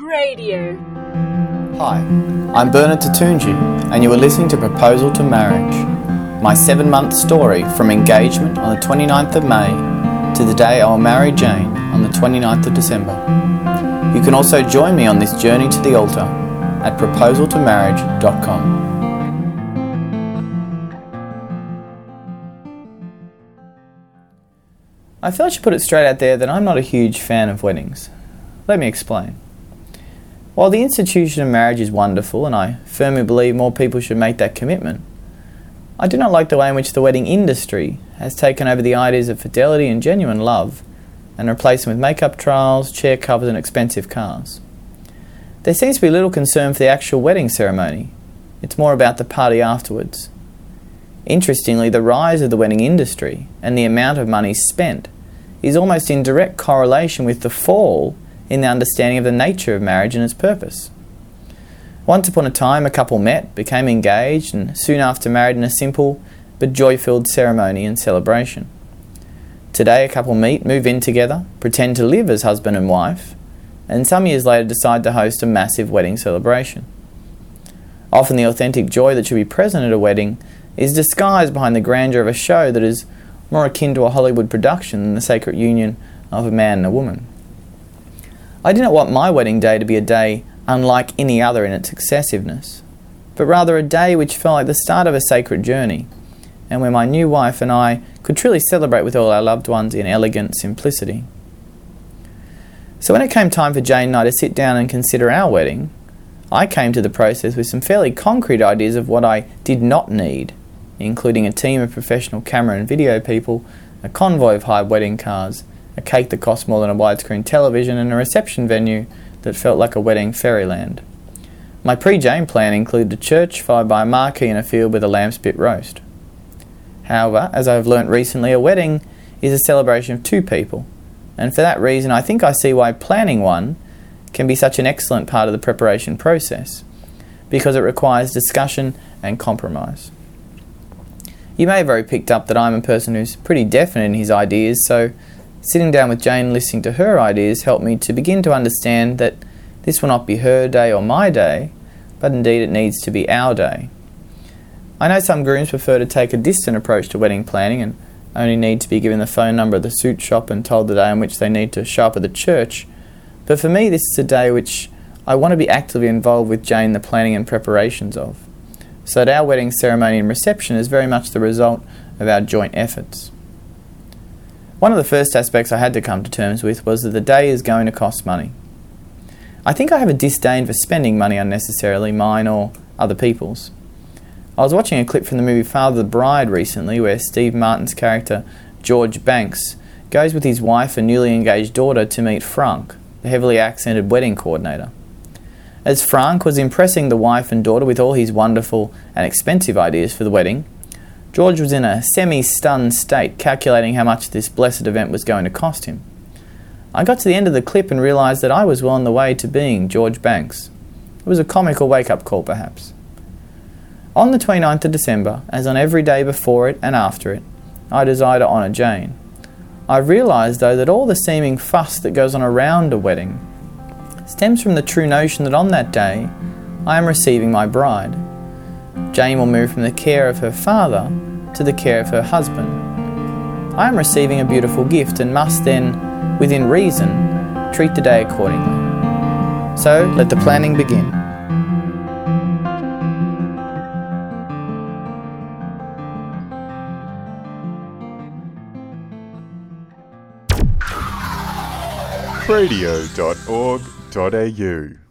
Radio. Hi, I'm Bernard Tatunji, and you are listening to Proposal to Marriage, my seven month story from engagement on the 29th of May to the day I will marry Jane on the 29th of December. You can also join me on this journey to the altar at proposaltomarriage.com. I felt I should put it straight out there that I'm not a huge fan of weddings. Let me explain. While the institution of marriage is wonderful, and I firmly believe more people should make that commitment, I do not like the way in which the wedding industry has taken over the ideas of fidelity and genuine love and replaced them with makeup trials, chair covers, and expensive cars. There seems to be little concern for the actual wedding ceremony. It's more about the party afterwards. Interestingly, the rise of the wedding industry and the amount of money spent is almost in direct correlation with the fall in the understanding of the nature of marriage and its purpose. Once upon a time, a couple met, became engaged, and soon after married in a simple but joy filled ceremony and celebration. Today, a couple meet, move in together, pretend to live as husband and wife, and some years later decide to host a massive wedding celebration. Often, the authentic joy that should be present at a wedding is disguised behind the grandeur of a show that is more akin to a Hollywood production than the sacred union of a man and a woman. I did not want my wedding day to be a day unlike any other in its excessiveness, but rather a day which felt like the start of a sacred journey, and where my new wife and I could truly celebrate with all our loved ones in elegant simplicity. So when it came time for Jane and I to sit down and consider our wedding, I came to the process with some fairly concrete ideas of what I did not need including a team of professional camera and video people, a convoy of hired wedding cars, a cake that cost more than a widescreen television, and a reception venue that felt like a wedding fairyland. My pre Jane plan included a church followed by a marquee in a field with a lamb spit roast. However, as I have learnt recently, a wedding is a celebration of two people, and for that reason, I think I see why planning one can be such an excellent part of the preparation process, because it requires discussion and compromise. You may have already picked up that I'm a person who's pretty definite in his ideas, so sitting down with Jane listening to her ideas helped me to begin to understand that this will not be her day or my day, but indeed it needs to be our day. I know some grooms prefer to take a distant approach to wedding planning and only need to be given the phone number of the suit shop and told the day on which they need to show up at the church. But for me, this is a day which I want to be actively involved with Jane the planning and preparations of so that our wedding ceremony and reception is very much the result of our joint efforts. One of the first aspects I had to come to terms with was that the day is going to cost money. I think I have a disdain for spending money unnecessarily, mine or other people's. I was watching a clip from the movie Father the Bride recently where Steve Martin's character, George Banks, goes with his wife and newly engaged daughter to meet Frank, the heavily accented wedding coordinator. As Frank was impressing the wife and daughter with all his wonderful and expensive ideas for the wedding, George was in a semi stunned state, calculating how much this blessed event was going to cost him. I got to the end of the clip and realised that I was well on the way to being George Banks. It was a comical wake up call, perhaps. On the 29th of December, as on every day before it and after it, I desire to honour Jane. I realised, though, that all the seeming fuss that goes on around a wedding stems from the true notion that on that day I am receiving my bride. Jane will move from the care of her father to the care of her husband. I am receiving a beautiful gift and must then, within reason, treat the day accordingly. So let the planning begin. radio.org au